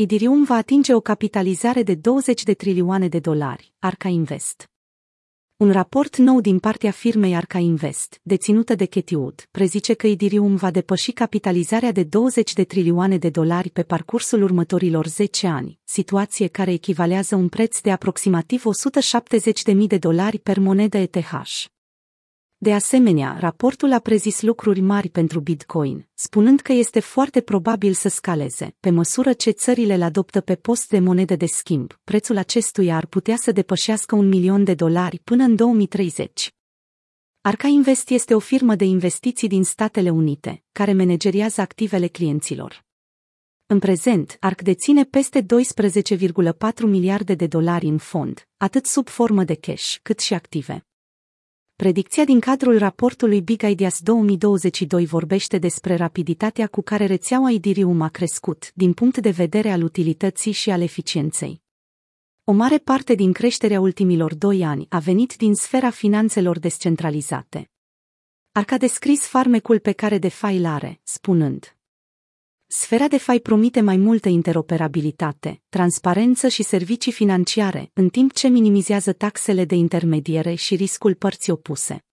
Idirium va atinge o capitalizare de 20 de trilioane de dolari, Arca Invest. Un raport nou din partea firmei Arca Invest, deținută de Wood, prezice că Idirium va depăși capitalizarea de 20 de trilioane de dolari pe parcursul următorilor 10 ani, situație care echivalează un preț de aproximativ 170.000 de dolari per monedă ETH. De asemenea, raportul a prezis lucruri mari pentru Bitcoin, spunând că este foarte probabil să scaleze, pe măsură ce țările îl adoptă pe post de monedă de schimb. Prețul acestuia ar putea să depășească un milion de dolari până în 2030. Arca Invest este o firmă de investiții din Statele Unite, care manageriază activele clienților. În prezent, ARC deține peste 12,4 miliarde de dolari în fond, atât sub formă de cash, cât și active. Predicția din cadrul raportului Big Ideas 2022 vorbește despre rapiditatea cu care rețeaua Idirium a crescut, din punct de vedere al utilității și al eficienței. O mare parte din creșterea ultimilor doi ani a venit din sfera finanțelor descentralizate. Arca descris farmecul pe care DeFi îl are, spunând Sfera de fai promite mai multă interoperabilitate, transparență și servicii financiare, în timp ce minimizează taxele de intermediere și riscul părții opuse.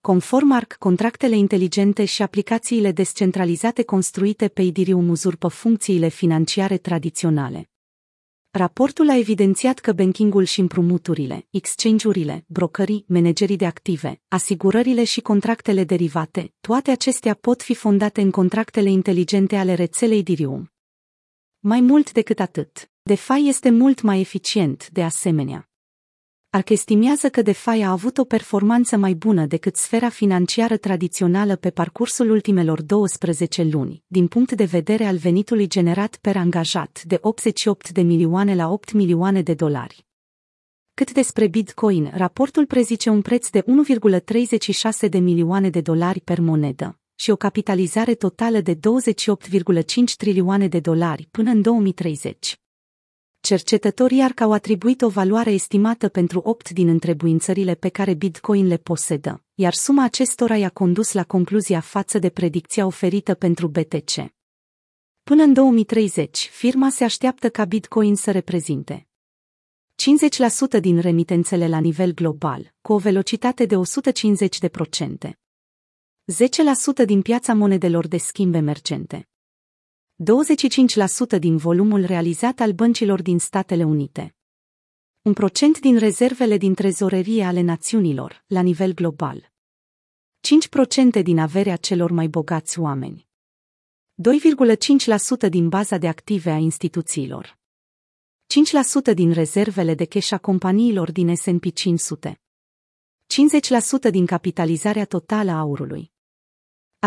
Conform ARC, contractele inteligente și aplicațiile descentralizate construite pe Idirium uzurpă funcțiile financiare tradiționale. Raportul a evidențiat că bankingul și împrumuturile, exchange-urile, brokării, managerii de active, asigurările și contractele derivate, toate acestea pot fi fondate în contractele inteligente ale rețelei Dirium. Mai mult decât atât, DeFi este mult mai eficient, de asemenea. Arc estimează că DeFi a avut o performanță mai bună decât sfera financiară tradițională pe parcursul ultimelor 12 luni, din punct de vedere al venitului generat per angajat de 88 de milioane la 8 milioane de dolari. Cât despre Bitcoin, raportul prezice un preț de 1,36 de milioane de dolari per monedă și o capitalizare totală de 28,5 trilioane de dolari până în 2030. Cercetătorii ARC au atribuit o valoare estimată pentru 8 din întrebuințările pe care Bitcoin le posedă, iar suma acestora i-a condus la concluzia față de predicția oferită pentru BTC. Până în 2030, firma se așteaptă ca Bitcoin să reprezinte 50% din remitențele la nivel global, cu o velocitate de 150%. 10% din piața monedelor de schimb emergente. 25% din volumul realizat al băncilor din Statele Unite. Un procent din rezervele din trezorerie ale națiunilor, la nivel global. 5% din averea celor mai bogați oameni. 2,5% din baza de active a instituțiilor. 5% din rezervele de cash a companiilor din S&P 500. 50% din capitalizarea totală a aurului.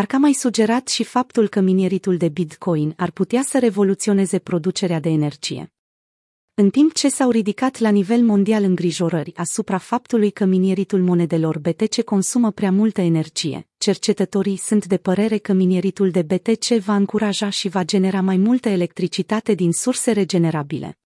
Ar ca mai sugerat și faptul că mineritul de Bitcoin ar putea să revoluționeze producerea de energie. În timp ce s-au ridicat la nivel mondial îngrijorări asupra faptului că mineritul monedelor BTC consumă prea multă energie, cercetătorii sunt de părere că mineritul de BTC va încuraja și va genera mai multă electricitate din surse regenerabile.